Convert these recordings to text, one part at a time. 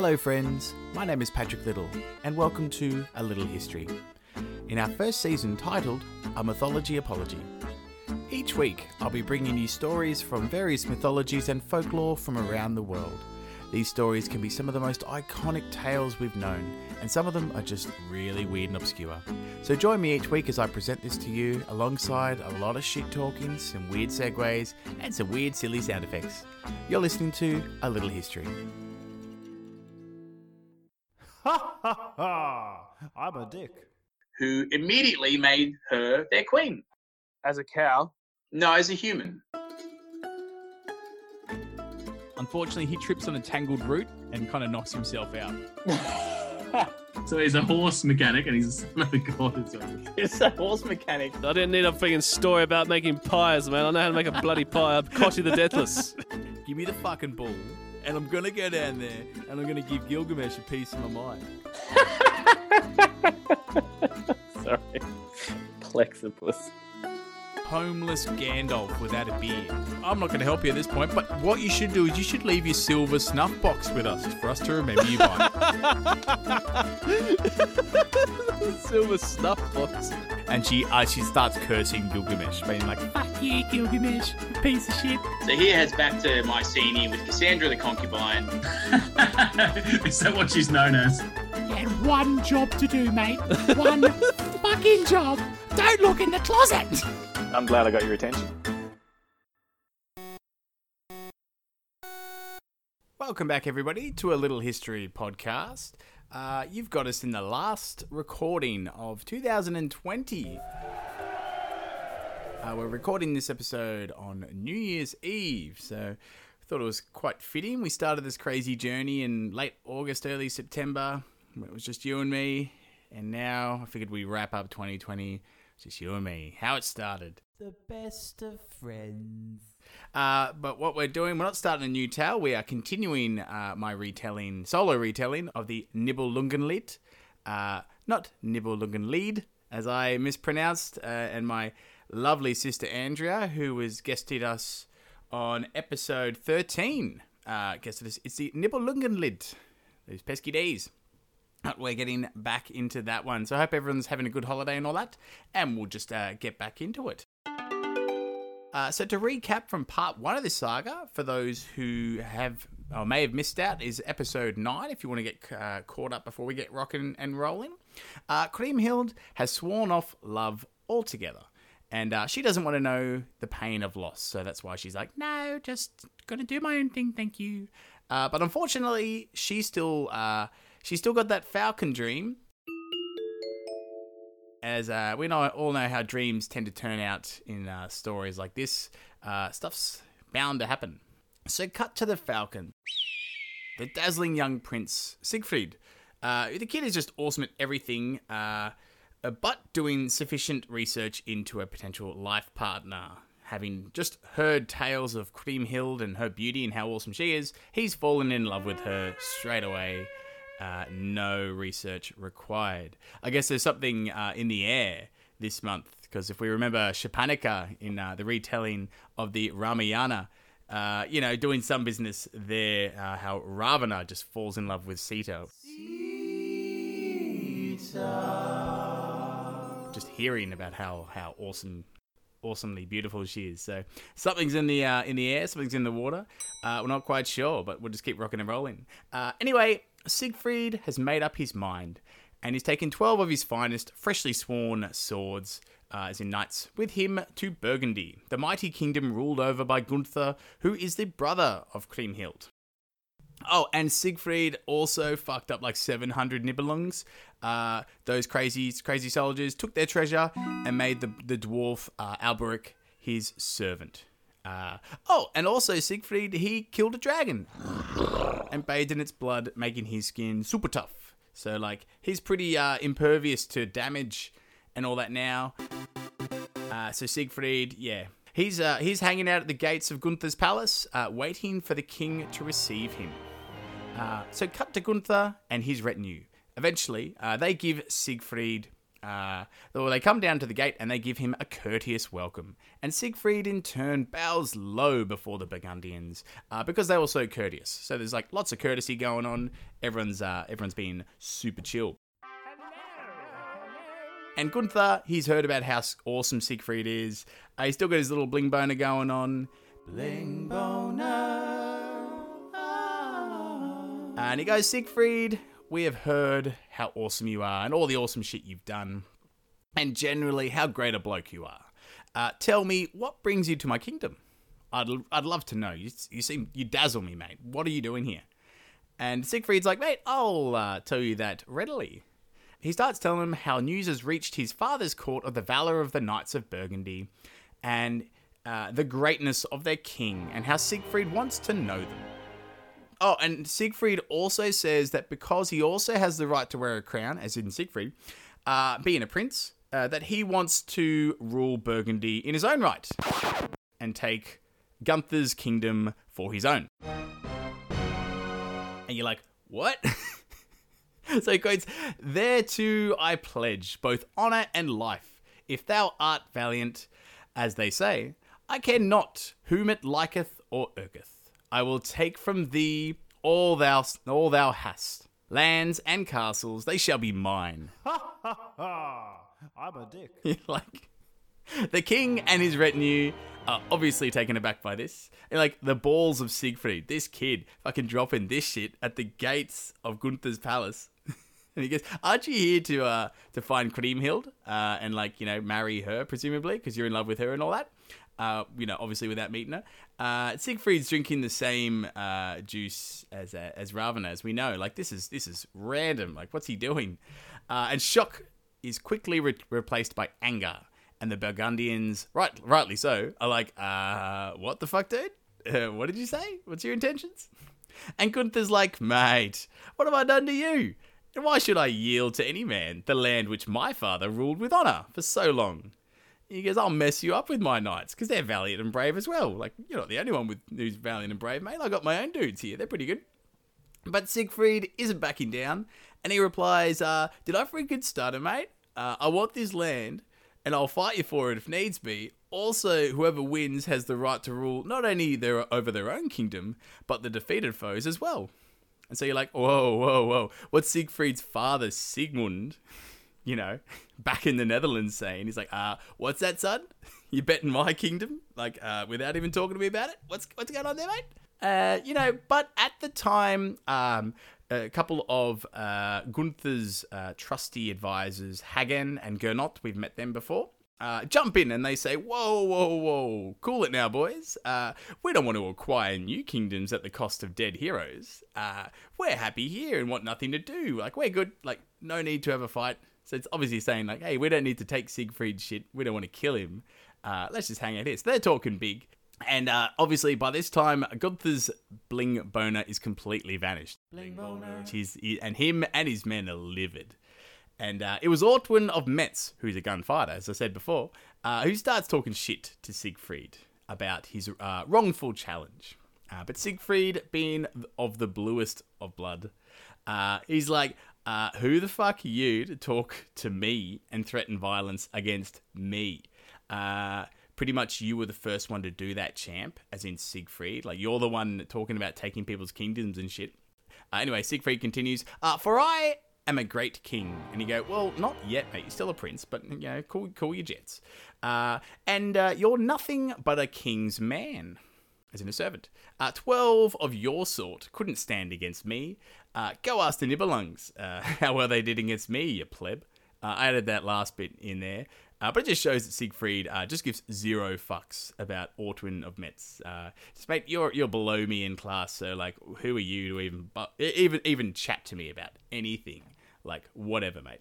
Hello, friends. My name is Patrick Little, and welcome to A Little History. In our first season titled A Mythology Apology. Each week, I'll be bringing you stories from various mythologies and folklore from around the world. These stories can be some of the most iconic tales we've known, and some of them are just really weird and obscure. So join me each week as I present this to you alongside a lot of shit talking, some weird segues, and some weird, silly sound effects. You're listening to A Little History. Ha ha ha! I'm a dick. who immediately made her their queen. as a cow. No, as a human. Unfortunately, he trips on a tangled root and kind of knocks himself out. So he's a horse mechanic and he's a son of a god as well. It's a horse mechanic. I didn't need a freaking story about making pies, man. I know how to make a bloody pie. I'm Koshi the Deathless. Give me the fucking ball, and I'm gonna go down there and I'm gonna give Gilgamesh a piece of my mind. Sorry. Plexippus. Homeless Gandalf without a beard. I'm not gonna help you at this point, but what you should do is you should leave your silver snuff box with us for us to remember you by. Silver snuff box. and she uh, she starts cursing Gilgamesh, being like, "Fuck you, Gilgamesh, piece of shit." So he heads back to Mycenae with Cassandra the concubine. Is that what she's known as? You had one job to do, mate. One fucking job. Don't look in the closet. I'm glad I got your attention. Welcome back, everybody, to a Little History podcast. Uh, you've got us in the last recording of 2020. Uh, we're recording this episode on New Year's Eve, so I thought it was quite fitting. We started this crazy journey in late August, early September. It was just you and me, and now I figured we wrap up 2020. It's just you and me. How it started. The best of friends. Uh, but what we're doing, we're not starting a new tale. We are continuing uh, my retelling, solo retelling of the Nibelungenlied. Uh, not Nibelungenlied, as I mispronounced, uh, and my lovely sister Andrea, who was guested us on episode 13, uh, guested us. It's the Nibelungenlied. Those pesky days. But we're getting back into that one. So I hope everyone's having a good holiday and all that. And we'll just uh, get back into it. Uh, so to recap from part one of this saga, for those who have or may have missed out, is episode nine. If you want to get uh, caught up before we get rocking and rolling, uh, Kriemhild has sworn off love altogether, and uh, she doesn't want to know the pain of loss. So that's why she's like, "No, just gonna do my own thing, thank you." Uh, but unfortunately, she still uh, she's still got that falcon dream as uh, we know, all know how dreams tend to turn out in uh, stories like this. Uh, stuff's bound to happen. So, cut to the Falcon, the dazzling young prince Siegfried. Uh, the kid is just awesome at everything, uh, uh, but doing sufficient research into a potential life partner. Having just heard tales of Kriemhild and her beauty and how awesome she is, he's fallen in love with her straight away. Uh, no research required. I guess there's something uh, in the air this month because if we remember Shapanika in uh, the retelling of the Ramayana, uh, you know, doing some business there, uh, how Ravana just falls in love with Sita. Just hearing about how how awesome. Awesomely beautiful she is. So something's in the uh, in the air, something's in the water. Uh, we're not quite sure, but we'll just keep rocking and rolling. Uh, anyway, Siegfried has made up his mind, and he's taken 12 of his finest, freshly sworn swords, uh, as in knights, with him to Burgundy, the mighty kingdom ruled over by Gunther, who is the brother of Kriemhild. Oh, and Siegfried also fucked up like 700 Nibelungs. Uh, those crazy, crazy soldiers took their treasure and made the, the dwarf uh, Alberic his servant. Uh, oh, and also Siegfried, he killed a dragon and bathed in its blood, making his skin super tough. So, like, he's pretty uh, impervious to damage and all that now. Uh, so Siegfried, yeah, he's uh, he's hanging out at the gates of Gunther's palace, uh, waiting for the king to receive him. Uh, so cut to Gunther and his retinue. Eventually, they give Siegfried Uh, well, they come down to the gate and they give him a courteous welcome. And Siegfried, in turn, bows low before the Burgundians uh, because they're also courteous. So there's like lots of courtesy going on. Everyone's uh, everyone's being super chill. And Gunther, he's heard about how awesome Siegfried is. Uh, he's still got his little bling boner going on. Bling boner. And he goes, Siegfried, we have heard how awesome you are and all the awesome shit you've done, and generally how great a bloke you are. Uh, tell me, what brings you to my kingdom? I'd, I'd love to know. You, you seem you dazzle me, mate. What are you doing here? And Siegfried's like, mate, I'll uh, tell you that readily. He starts telling him how news has reached his father's court of the valor of the knights of Burgundy, and uh, the greatness of their king, and how Siegfried wants to know them. Oh, and Siegfried also says that because he also has the right to wear a crown, as in Siegfried, uh, being a prince, uh, that he wants to rule Burgundy in his own right and take Gunther's kingdom for his own. And you're like, what? so he quotes, Thereto I pledge both honour and life, if thou art valiant, as they say, I care not whom it liketh or irketh. I will take from thee all thou all thou hast. Lands and castles, they shall be mine. Ha ha ha! I'm a dick. Like the king and his retinue are obviously taken aback by this. And like the balls of Siegfried, this kid fucking dropping this shit at the gates of Gunther's palace. and he goes, "Aren't you here to uh to find Kriemhild uh and like you know marry her presumably because you're in love with her and all that." Uh, you know, obviously without meeting her. Uh, Siegfried's drinking the same uh, juice as uh, as Ravana, as we know. Like this is this is random. Like what's he doing? Uh, and shock is quickly re- replaced by anger, and the Burgundians, right, rightly so, are like, uh, what the fuck, dude? Uh, what did you say? What's your intentions? And Gunther's like, mate, what have I done to you? And why should I yield to any man the land which my father ruled with honor for so long? He goes, I'll mess you up with my knights because they're valiant and brave as well. Like, you're not the only one with who's valiant and brave, mate. I got my own dudes here. They're pretty good. But Siegfried isn't backing down, and he replies, uh, Did I freaking stutter, mate? Uh, I want this land, and I'll fight you for it if needs be. Also, whoever wins has the right to rule not only their, over their own kingdom, but the defeated foes as well. And so you're like, whoa, whoa, whoa. What's Siegfried's father, Sigmund, you know, back in the Netherlands saying? He's like, uh, what's that, son? You betting my kingdom? Like, uh, without even talking to me about it? What's, what's going on there, mate? Uh, you know, but at the time, um, a couple of uh, Gunther's uh, trusty advisors, Hagen and Gernot, we've met them before, uh, jump in and they say, Whoa, whoa, whoa, cool it now, boys. Uh, we don't want to acquire new kingdoms at the cost of dead heroes. Uh, we're happy here and want nothing to do. Like, we're good. Like, no need to have a fight. So it's obviously saying, like, hey, we don't need to take Siegfried's shit. We don't want to kill him. Uh, let's just hang out here. So they're talking big. And uh, obviously, by this time, Gunther's bling boner is completely vanished. Bling boner. He's, he, and him and his men are livid. And uh, it was Ortwin of Metz, who's a gunfighter, as I said before, uh, who starts talking shit to Siegfried about his uh, wrongful challenge. Uh, but Siegfried, being of the bluest of blood, uh, he's like, uh, Who the fuck are you to talk to me and threaten violence against me? Uh, pretty much you were the first one to do that, champ, as in Siegfried. Like, you're the one talking about taking people's kingdoms and shit. Uh, anyway, Siegfried continues, uh, For I am a great king. And you go, Well, not yet, mate. You're still a prince, but, you know, call, cool your jets. Uh, and uh, you're nothing but a king's man. As in a servant. Uh, Twelve of your sort couldn't stand against me. Uh, go ask the Nibelungs uh, how well they did against me, you pleb. Uh, I added that last bit in there. Uh, but it just shows that Siegfried uh, just gives zero fucks about Ortwin of Metz. Uh, just mate, you're you're below me in class, so like, who are you to even but even even chat to me about anything? Like, whatever, mate.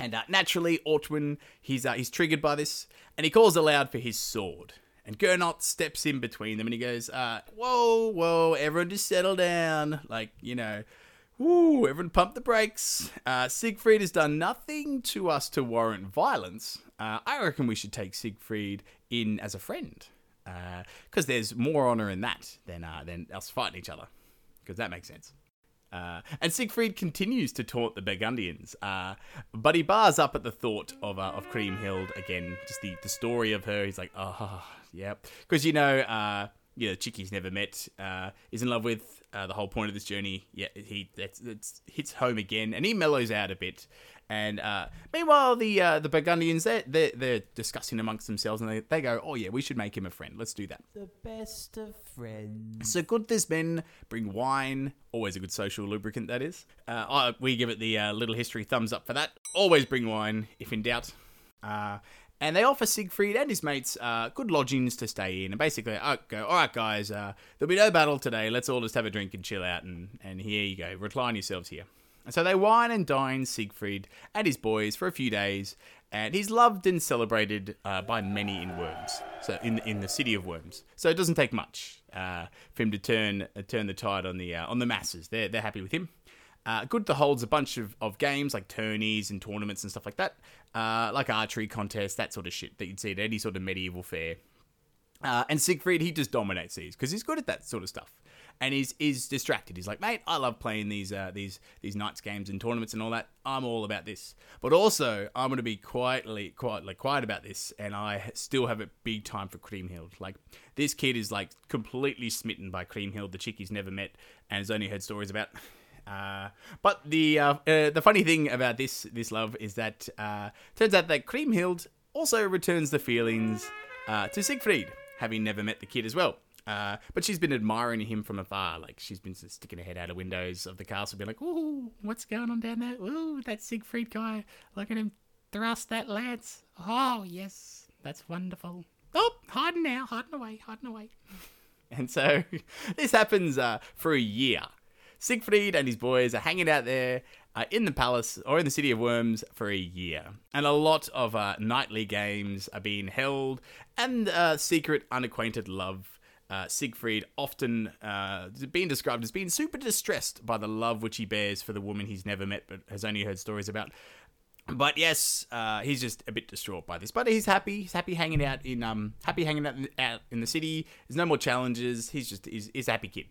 And uh, naturally, Ortwin he's uh, he's triggered by this, and he calls aloud for his sword. And Gernot steps in between them, and he goes, uh, "Whoa, whoa, everyone, just settle down. Like, you know, Woo, everyone pump the brakes. Uh, Siegfried has done nothing to us to warrant violence. Uh, I reckon we should take Siegfried in as a friend. Because there's more honour in that than, uh, than us fighting each other. Because that makes sense. Uh, and Siegfried continues to taunt the Burgundians, uh, but he bars up at the thought of uh, of Kriemhild again. Just the, the story of her. He's like, oh, yeah, because you know, uh, you know, chick he's never met uh, is in love with. Uh, the whole point of this journey, yeah, he that's, that's hits home again, and he mellows out a bit. And uh, meanwhile, the uh, the Burgundians they're, they're they're discussing amongst themselves, and they, they go, "Oh yeah, we should make him a friend. Let's do that." The best of friends. So Gunther's men bring wine, always a good social lubricant, that is. Uh, I, we give it the uh, little history thumbs up for that. Always bring wine, if in doubt. Uh, and they offer Siegfried and his mates uh, good lodgings to stay in. And basically, uh, go, all right, guys, uh, there'll be no battle today. Let's all just have a drink and chill out. And, and here you go, recline yourselves here. And so they wine and dine Siegfried and his boys for a few days. And he's loved and celebrated uh, by many in Worms, so in in the city of Worms. So it doesn't take much uh, for him to turn uh, turn the tide on the uh, on the masses. They're they're happy with him. Uh, Gunther holds a bunch of, of games like tourneys and tournaments and stuff like that, uh, like archery contests, that sort of shit that you'd see at any sort of medieval fair. Uh, and Siegfried, he just dominates these because he's good at that sort of stuff, and he's is distracted. He's like, mate, I love playing these uh, these these nights games and tournaments and all that. I'm all about this, but also I'm going to be quietly quietly quiet about this, and I still have a big time for Kriemhild. Like this kid is like completely smitten by Kriemhild, the chick he's never met, and has only heard stories about. Uh, but the uh, uh, the funny thing about this this love is that uh, turns out that Kriemhild also returns the feelings uh, to Siegfried, having never met the kid as well. Uh, but she's been admiring him from afar, like she's been sticking her head out of windows of the castle, being like, "Ooh, what's going on down there? Ooh, that Siegfried guy! Look at him thrust that lance! Oh yes, that's wonderful. Oh, hiding now, hiding away, hiding away." And so this happens uh, for a year. Siegfried and his boys are hanging out there uh, in the palace or in the city of Worms for a year. And a lot of uh, nightly games are being held, and uh, secret, unacquainted love. Uh, Siegfried often uh, being described as being super distressed by the love which he bears for the woman he's never met but has only heard stories about. But yes, uh, he's just a bit distraught by this. But he's happy. He's happy hanging out in um happy hanging out in, out in the city. There's no more challenges. He's just he's, he's a happy kid.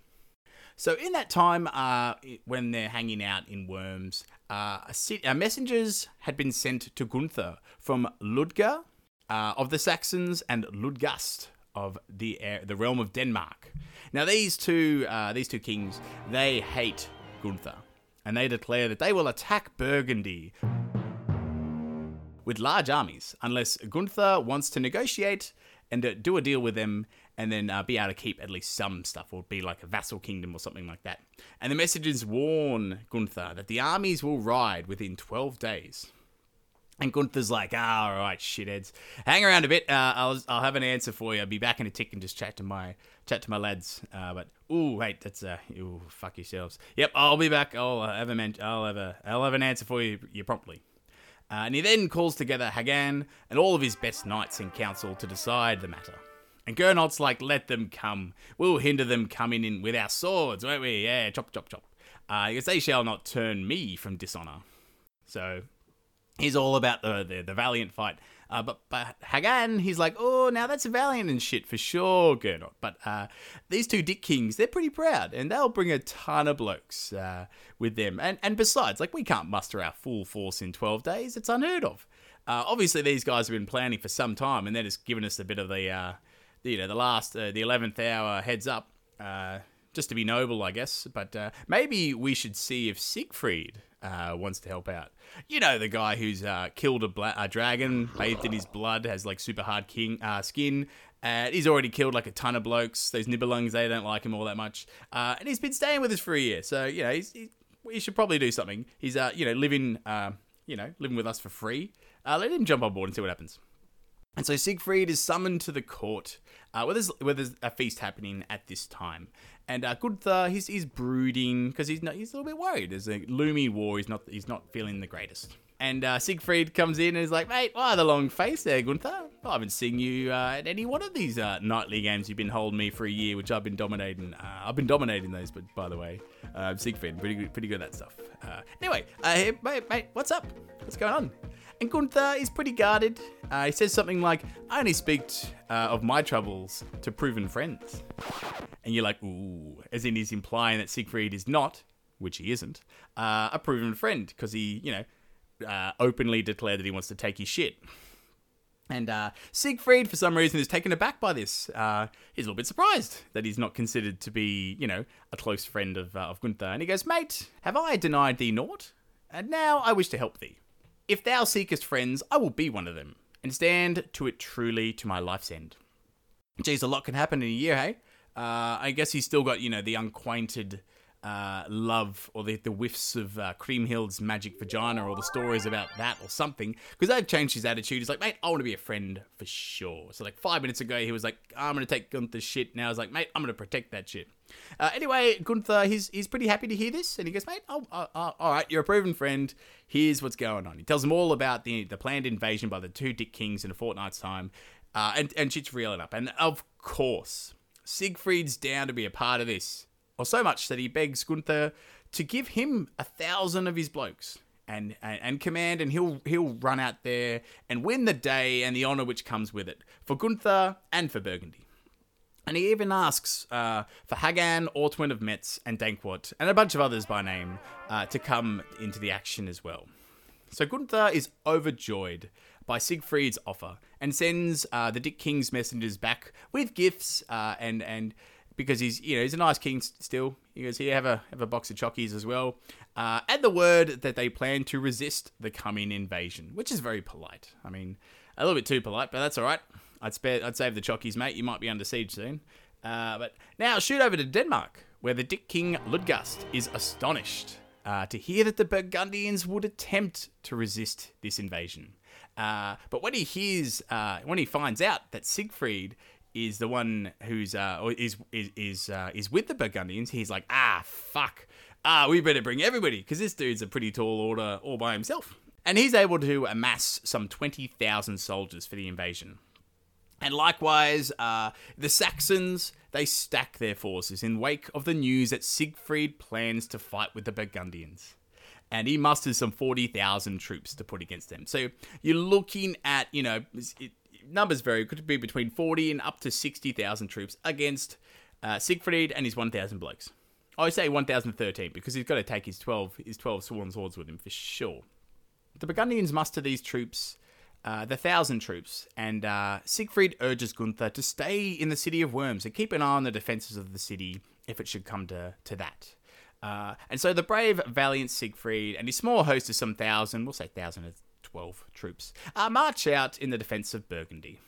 So in that time, uh, when they're hanging out in Worms, uh, uh, messengers had been sent to Gunther from Ludger uh, of the Saxons and Ludgast of the the realm of Denmark. Now these two uh, these two kings they hate Gunther, and they declare that they will attack Burgundy with large armies unless Gunther wants to negotiate and uh, do a deal with them and then uh, be able to keep at least some stuff or be like a vassal kingdom or something like that. And the messages warn Gunther that the armies will ride within 12 days. And Gunther's like, ah, all right, shitheads, hang around a bit. Uh, I'll I'll have an answer for you. I'll be back in a tick and just chat to my chat to my lads. Uh, but ooh, wait, that's uh, ooh, fuck yourselves. Yep, I'll be back. I'll uh, have a man- I'll have a I'll have an answer for you, you promptly. Uh, and he then calls together Hagen and all of his best knights in council to decide the matter. And Gernot's like, let them come. We'll hinder them coming in with our swords, won't we? Yeah, chop, chop, chop. Uh, because they shall not turn me from dishonor. So he's all about the the, the valiant fight. Uh, but but Hagen, he's like, oh, now that's valiant and shit for sure, Gernot. But uh, these two Dick Kings, they're pretty proud, and they'll bring a ton of blokes uh, with them. And and besides, like we can't muster our full force in twelve days. It's unheard of. Uh, obviously, these guys have been planning for some time, and they're just giving us a bit of the, uh, the you know, the last, uh, the eleventh hour heads up, uh, just to be noble, I guess. But uh, maybe we should see if Siegfried uh, wants to help out. You know, the guy who's uh, killed a, bla- a dragon, bathed in his blood, has like super hard king uh, skin. He's already killed like a ton of blokes. Those nibelungs, they don't like him all that much. Uh, and he's been staying with us for a year. So, you know, he's, he, he should probably do something. He's, uh, you know, living, you know, living with us for free. Uh, let him jump on board and see what happens. And so Siegfried is summoned to the court, uh, where, there's, where there's a feast happening at this time. And uh, Gunther, he's, he's brooding because he's he's a little bit worried. There's a looming war. He's not he's not feeling the greatest. And uh, Siegfried comes in and is like, mate, why the long face there, Gunther? I haven't seen you uh, at any one of these uh, nightly games you've been holding me for a year, which I've been dominating. Uh, I've been dominating those, but by the way, uh, Siegfried, pretty good, pretty good at that stuff. Anyway, hey, mate, mate, what's up? What's going on? And Gunther is pretty guarded. Uh, he says something like, I only speak uh, of my troubles to proven friends. And you're like, ooh, as in he's implying that Siegfried is not which he isn't, uh, a proven friend because he, you know, uh, openly declared that he wants to take his shit. And uh, Siegfried, for some reason, is taken aback by this. Uh, he's a little bit surprised that he's not considered to be, you know, a close friend of, of Gunther. And he goes, Mate, have I denied thee naught? And now I wish to help thee. If thou seekest friends, I will be one of them, and stand to it truly to my life's end. Geez, a lot can happen in a year, hey? Uh, I guess he's still got, you know, the unquainted uh, love or the, the whiffs of uh, Kriemhild's magic vagina or the stories about that or something. Because they've changed his attitude. He's like, mate, I want to be a friend for sure. So, like, five minutes ago, he was like, I'm going to take Gunther's shit. Now he's like, mate, I'm going to protect that shit. Uh, anyway, Gunther, he's, he's pretty happy to hear this. And he goes, mate, oh, uh, uh, all right, you're a proven friend. Here's what's going on. He tells them all about the, the planned invasion by the two Dick Kings in a fortnight's time. Uh, and, and shit's reeling up. And of course, Siegfried's down to be a part of this or so much that he begs Gunther to give him a thousand of his blokes and, and, and command, and he'll he'll run out there and win the day and the honor which comes with it for Gunther and for Burgundy. And he even asks uh, for Hagen, Ortwin of Metz, and Dankwart, and a bunch of others by name, uh, to come into the action as well. So Gunther is overjoyed by Siegfried's offer and sends uh, the Dick King's messengers back with gifts uh, and and because he's you know he's a nice king still. He goes here have a have a box of chockies as well, uh, and the word that they plan to resist the coming invasion, which is very polite. I mean, a little bit too polite, but that's all right. I'd spare I'd save the chockies, mate. You might be under siege soon. Uh, but now shoot over to Denmark, where the Dick King Ludgast is astonished uh, to hear that the Burgundians would attempt to resist this invasion. Uh, but when he hears, uh, when he finds out that Siegfried is the one who's uh, is is is uh, is with the Burgundians, he's like, ah, fuck, ah, we better bring everybody because this dude's a pretty tall order all by himself, and he's able to amass some twenty thousand soldiers for the invasion. And likewise, uh, the Saxons they stack their forces in wake of the news that Siegfried plans to fight with the Burgundians. And he musters some 40,000 troops to put against them. So you're looking at, you know, it, numbers vary. Could be between 40 and up to 60,000 troops against uh, Siegfried and his 1,000 blokes. I say 1,013 because he's got to take his 12 his 12 sworn swords with him for sure. The Burgundians muster these troops, uh, the thousand troops, and uh, Siegfried urges Gunther to stay in the city of Worms and keep an eye on the defences of the city if it should come to, to that. Uh, and so the brave, valiant Siegfried and his small host of some thousand, we'll say thousand 12 troops, uh, march out in the defense of Burgundy.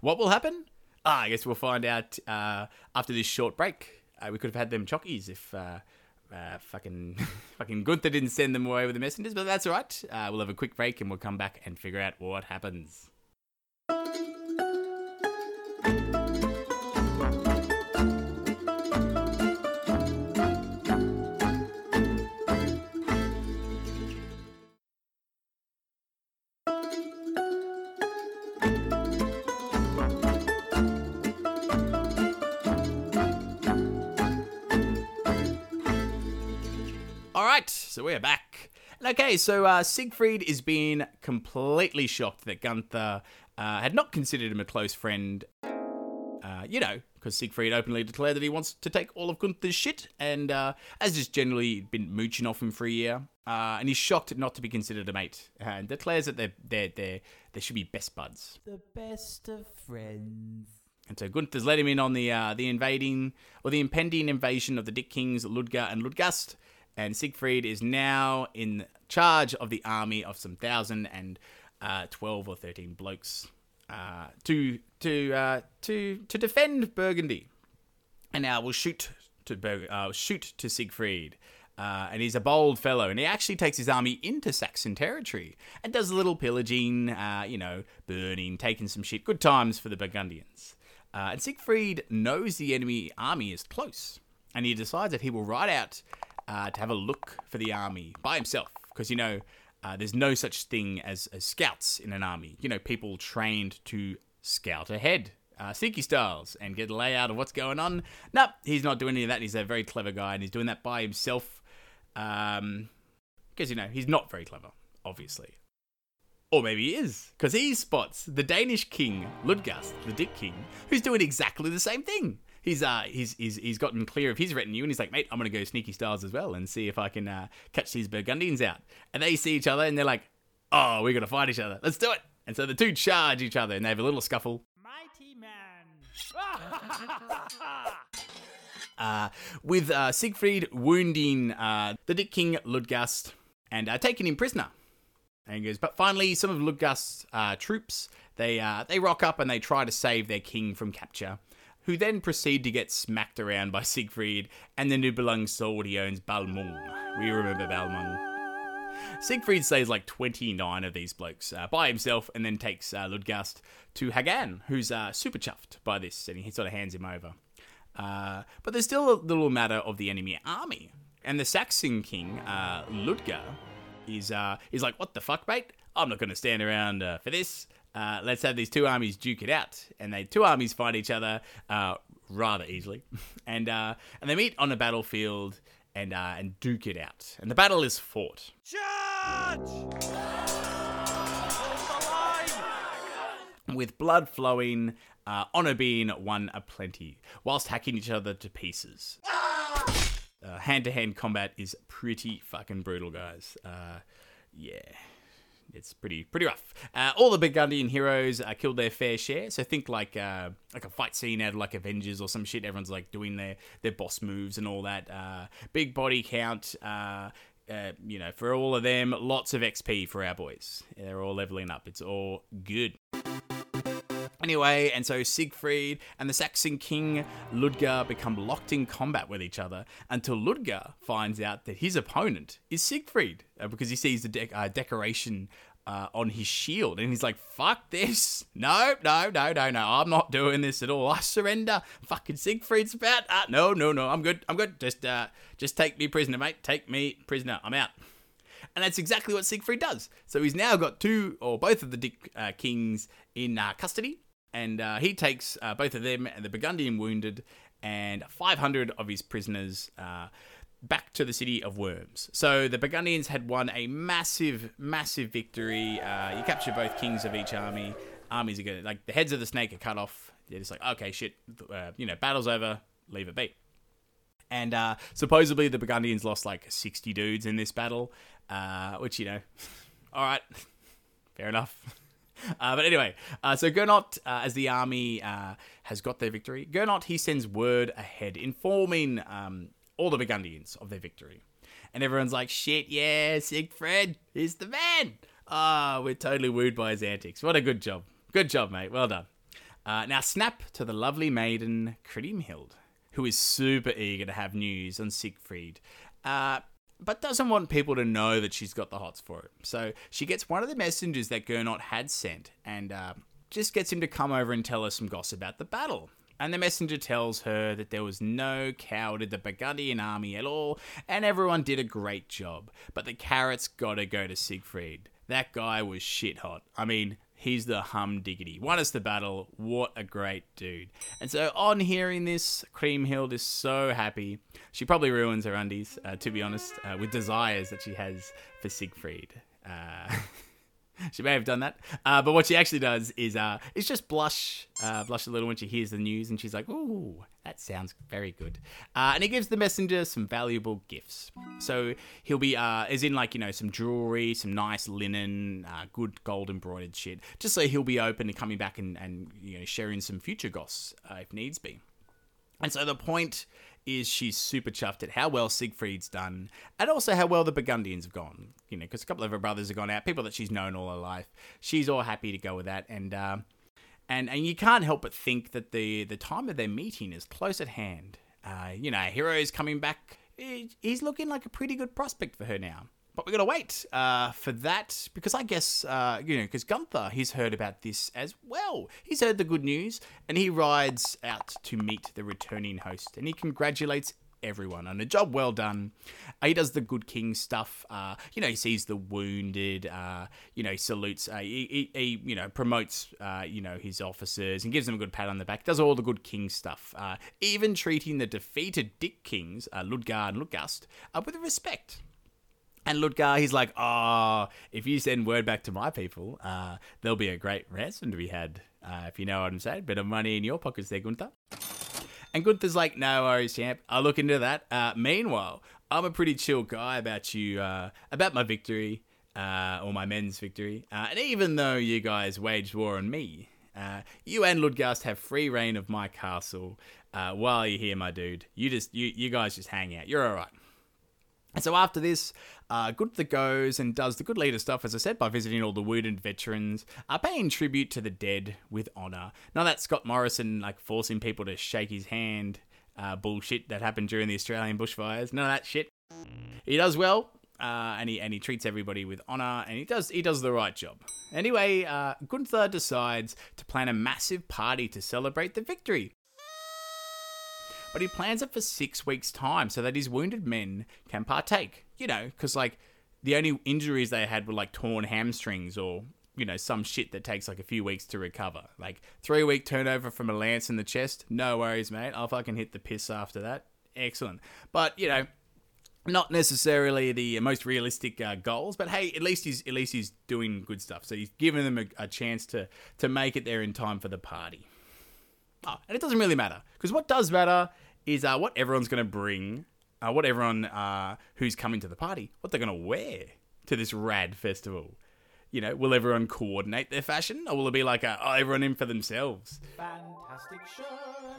What will happen? Ah, I guess we'll find out uh, after this short break. Uh, we could have had them chockies if uh, uh, fucking fucking Gunther didn't send them away with the messengers, but that's all right. Uh, we'll have a quick break and we'll come back and figure out what happens. So we're back. Okay, so uh, Siegfried is being completely shocked that Gunther uh, had not considered him a close friend. Uh, you know, because Siegfried openly declared that he wants to take all of Gunther's shit, and uh, has just generally been mooching off him for a year. Uh, and he's shocked not to be considered a mate, and declares that they're, they're, they're, they should be best buds. The best of friends. And so Gunther's let him in on the uh, the invading or the impending invasion of the Dick Kings Ludger and Ludgast, and Siegfried is now in charge of the army of some thousand and uh, twelve or thirteen blokes uh, to to uh, to to defend Burgundy. And now we'll shoot to uh, shoot to Siegfried. Uh, and he's a bold fellow, and he actually takes his army into Saxon territory and does a little pillaging, uh, you know, burning, taking some shit. Good times for the Burgundians. And Siegfried knows the enemy army is close, and he decides that he will ride out uh, to have a look for the army by himself, because you know uh, there's no such thing as, as scouts in an army. You know, people trained to scout ahead, uh, Seeky styles, and get a layout of what's going on. Nope, he's not doing any of that. He's a very clever guy, and he's doing that by himself. Um, because you know he's not very clever, obviously. Or maybe he is, because he spots the Danish king, Ludgast, the Dick King, who's doing exactly the same thing. He's uh he's he's he's gotten clear of his retinue and he's like, mate, I'm gonna go sneaky styles as well and see if I can uh, catch these Burgundians out. And they see each other and they're like, oh, we're gonna fight each other. Let's do it. And so the two charge each other and they have a little scuffle. Mighty man. uh, with uh, Siegfried wounding uh, the Dick King Ludgast and uh, taking him prisoner. And he goes, but finally, some of Ludgast's uh, troops they uh, they rock up and they try to save their king from capture, who then proceed to get smacked around by Siegfried and the Nibelung sword he owns, Balmung. We remember Balmung. Siegfried slays like 29 of these blokes uh, by himself and then takes uh, Ludgast to Hagen, who's uh, super chuffed by this, and he sort of hands him over. Uh, but there's still a little matter of the enemy army. And the Saxon king, uh, Ludger, is, uh, is like, what the fuck, mate? I'm not going to stand around for this. Uh, let's have these two armies duke it out. And they two armies fight each other uh, rather easily. and, uh, and they meet on a battlefield and, uh, and duke it out. And the battle is fought. with blood flowing, uh, honor being won aplenty, whilst hacking each other to pieces. Hand to hand combat is pretty fucking brutal, guys. Uh, yeah. It's pretty pretty rough. Uh, all the big Burgundian heroes uh, killed their fair share. So think like uh, like a fight scene out of like Avengers or some shit. Everyone's like doing their their boss moves and all that. Uh, big body count. Uh, uh, you know, for all of them, lots of XP for our boys. They're all leveling up. It's all good. Anyway, and so Siegfried and the Saxon king Ludger become locked in combat with each other until Ludger finds out that his opponent is Siegfried uh, because he sees the de- uh, decoration uh, on his shield and he's like, fuck this. No, no, no, no, no. I'm not doing this at all. I surrender. Fucking Siegfried's about. Uh, no, no, no. I'm good. I'm good. Just, uh, just take me prisoner, mate. Take me prisoner. I'm out. And that's exactly what Siegfried does. So he's now got two or both of the Dick uh, Kings in uh, custody, and uh, he takes uh, both of them and the Burgundian wounded and 500 of his prisoners uh, back to the city of Worms. So the Burgundians had won a massive, massive victory. Uh, you capture both kings of each army. Armies are going like the heads of the snake are cut off. They're just like, okay, shit, uh, you know, battle's over, leave it be. And uh, supposedly the Burgundians lost like 60 dudes in this battle, uh, which, you know, all right, fair enough. Uh, but anyway, uh, so Gernot, uh, as the army uh, has got their victory, Gernot, he sends word ahead informing um, all the Burgundians of their victory. And everyone's like, shit, yeah, Siegfried is the man. Ah, we're totally wooed by his antics. What a good job. Good job, mate. Well done. Uh, now, snap to the lovely maiden Kriemhild, who is super eager to have news on Siegfried. But doesn't want people to know that she's got the hots for it. So she gets one of the messengers that Gernot had sent and uh, just gets him to come over and tell her some gossip about the battle. And the messenger tells her that there was no coward in the Burgundian army at all, and everyone did a great job. But the carrots gotta go to Siegfried. That guy was shit hot. I mean, he's the hum diggity. Won us the battle. What a great dude. And so, on hearing this, Kriemhild is so happy. She probably ruins her undies, uh, to be honest, uh, with desires that she has for Siegfried. Uh, she may have done that, uh, but what she actually does is uh, is just blush, uh, blush a little when she hears the news, and she's like, "Ooh, that sounds very good." Uh, and he gives the messenger some valuable gifts. So he'll be, uh, as in like you know, some jewelry, some nice linen, uh, good gold embroidered shit, just so he'll be open to coming back and and you know sharing some future goss uh, if needs be. And so the point is she's super chuffed at how well Siegfried's done and also how well the Burgundians have gone. You know, because a couple of her brothers have gone out, people that she's known all her life. She's all happy to go with that. And, uh, and, and you can't help but think that the, the time of their meeting is close at hand. Uh, you know, Hero's coming back. He's looking like a pretty good prospect for her now. But we're gonna wait uh, for that because I guess uh, you know because Gunther he's heard about this as well. He's heard the good news and he rides out to meet the returning host and he congratulates everyone on a job well done. Uh, he does the good king stuff. Uh, you know he sees the wounded. Uh, you know he salutes. Uh, he, he, he you know promotes uh, you know his officers and gives them a good pat on the back. Does all the good king stuff. Uh, even treating the defeated Dick Kings, uh, Ludger and Ludgast, with respect. And Ludger, he's like, oh, if you send word back to my people, uh, there'll be a great ransom to be had. Uh, if you know what I'm saying. Bit of money in your pockets there, Gunther. and Gunther's like, no worries, champ. I'll look into that. Uh, meanwhile, I'm a pretty chill guy about you, uh, about my victory, uh, or my men's victory. Uh, and even though you guys waged war on me, uh, you and Ludgast have free reign of my castle. Uh, while you're here, my dude, you just you you guys just hang out. You're all right. And so after this, uh, Gunther goes and does the good leader stuff, as I said, by visiting all the wounded veterans, uh, paying tribute to the dead with honor. None of that Scott Morrison like forcing people to shake his hand uh, bullshit that happened during the Australian bushfires. None of that shit. He does well, uh, and he and he treats everybody with honor, and he does he does the right job. Anyway, uh, Gunther decides to plan a massive party to celebrate the victory but he plans it for six weeks' time so that his wounded men can partake. You know, because like the only injuries they had were like torn hamstrings or you know some shit that takes like a few weeks to recover. Like three week turnover from a lance in the chest, no worries, mate. I'll fucking hit the piss after that. Excellent, but you know. Not necessarily the most realistic uh, goals, but hey, at least he's at least he's doing good stuff. So he's giving them a, a chance to to make it there in time for the party. Oh, and it doesn't really matter because what does matter is uh, what everyone's going to bring, uh, what everyone uh, who's coming to the party, what they're going to wear to this rad festival. You know, will everyone coordinate their fashion, or will it be like, a, oh, everyone in for themselves? Fantastic shirt.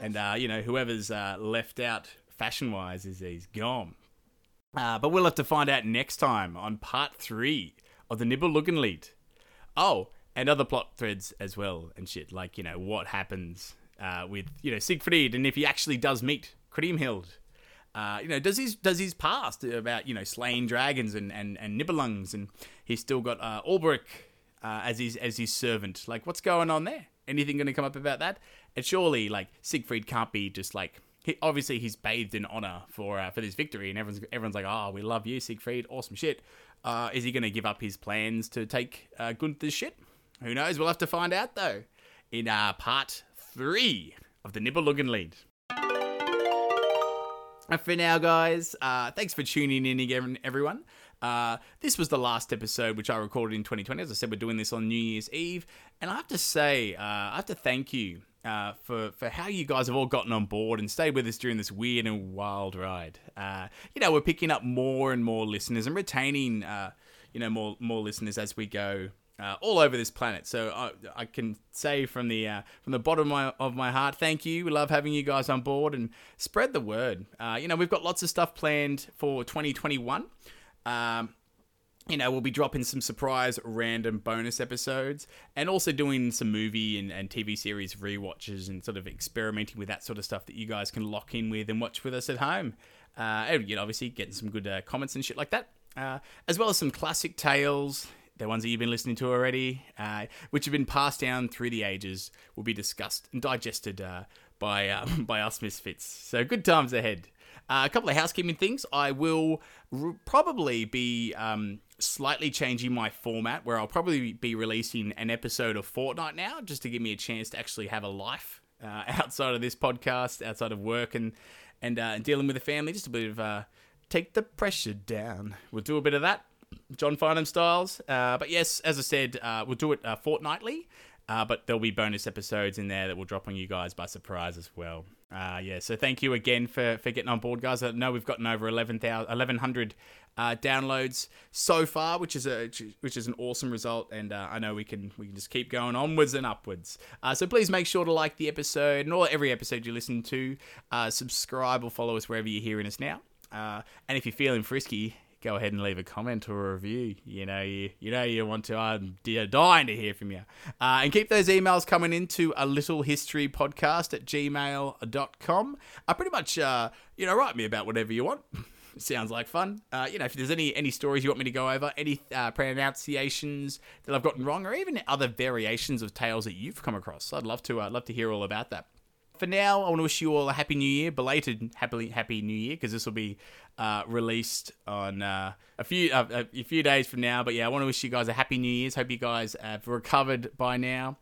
And uh, you know, whoever's uh, left out fashion-wise is he's gone. Uh, but we'll have to find out next time on part three of the Nibelungenlied. Oh, and other plot threads as well and shit, like you know what happens uh, with you know Siegfried, and if he actually does meet Kriemhild, uh, you know, does his does his past about you know slaying dragons and and and Nibelungs, and he's still got uh, Ulbrich uh, as his as his servant. Like, what's going on there? Anything going to come up about that? And surely, like Siegfried can't be just like. He, obviously, he's bathed in honor for uh, for this victory, and everyone's everyone's like, "Oh, we love you, Siegfried. Awesome shit." Uh, is he going to give up his plans to take uh, Gunther's shit? Who knows? We'll have to find out though in uh, part three of the Nibelungenlied. And for now, guys, uh, thanks for tuning in again, everyone. Uh, this was the last episode which I recorded in 2020. As I said, we're doing this on New Year's Eve, and I have to say, uh, I have to thank you uh, for for how you guys have all gotten on board and stayed with us during this weird and wild ride. Uh, you know, we're picking up more and more listeners and retaining, uh, you know, more more listeners as we go uh, all over this planet. So I, I can say from the uh, from the bottom of my, of my heart, thank you. We love having you guys on board and spread the word. Uh, you know, we've got lots of stuff planned for 2021. Um, you know, we'll be dropping some surprise random bonus episodes and also doing some movie and, and TV series rewatches and sort of experimenting with that sort of stuff that you guys can lock in with and watch with us at home. Uh, and, you know, obviously getting some good uh, comments and shit like that. Uh, as well as some classic tales, the ones that you've been listening to already, uh, which have been passed down through the ages, will be discussed and digested uh, by uh, by us misfits. So good times ahead. Uh, a couple of housekeeping things. I will probably be um, slightly changing my format, where I'll probably be releasing an episode of fortnight now, just to give me a chance to actually have a life uh, outside of this podcast, outside of work and and uh, dealing with the family. Just a bit of take the pressure down. We'll do a bit of that. John Farnham styles. Uh, but yes, as I said, uh, we'll do it uh, fortnightly. Uh, but there'll be bonus episodes in there that will drop on you guys by surprise as well. Uh, yeah, so thank you again for, for getting on board, guys. I know we've gotten over 11, 1,100 uh, downloads so far, which is a which is an awesome result, and I know we can we can just keep going onwards and upwards. So please make sure to like the episode and all every episode you listen to. Subscribe or follow us wherever you're hearing us now. Uh, and if you're feeling frisky, go ahead and leave a comment or a review. You know, you you know you want to. I'm dying to hear from you. Uh, and keep those emails coming into a little history podcast at gmail.com. I pretty much, uh, you know, write me about whatever you want. Sounds like fun. Uh, you know, if there's any any stories you want me to go over, any uh, pronunciations that I've gotten wrong, or even other variations of tales that you've come across, I'd love to. I'd love to hear all about that for now, I want to wish you all a happy new year, belated happy happy new year, because this will be uh, released on uh, a few uh, a few days from now. But yeah, I want to wish you guys a happy new year's. Hope you guys have recovered by now,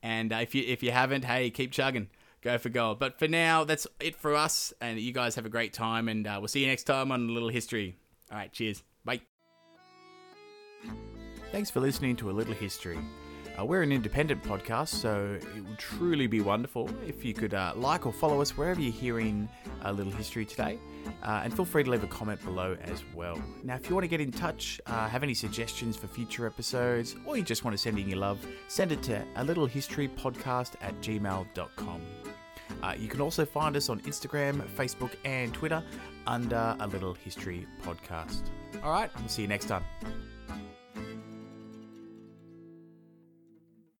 and uh, if you if you haven't, hey, keep chugging. Go for gold. But for now, that's it for us, and you guys have a great time, and uh, we'll see you next time on a little history. All right, cheers, bye. Thanks for listening to a little history. Uh, we're an independent podcast, so it would truly be wonderful if you could uh, like or follow us wherever you're hearing a little history today. Uh, and feel free to leave a comment below as well. Now, if you want to get in touch, uh, have any suggestions for future episodes, or you just want to send in your love, send it to a little history podcast at gmail.com. Uh, you can also find us on Instagram, Facebook, and Twitter under a little history podcast. All right, we'll see you next time.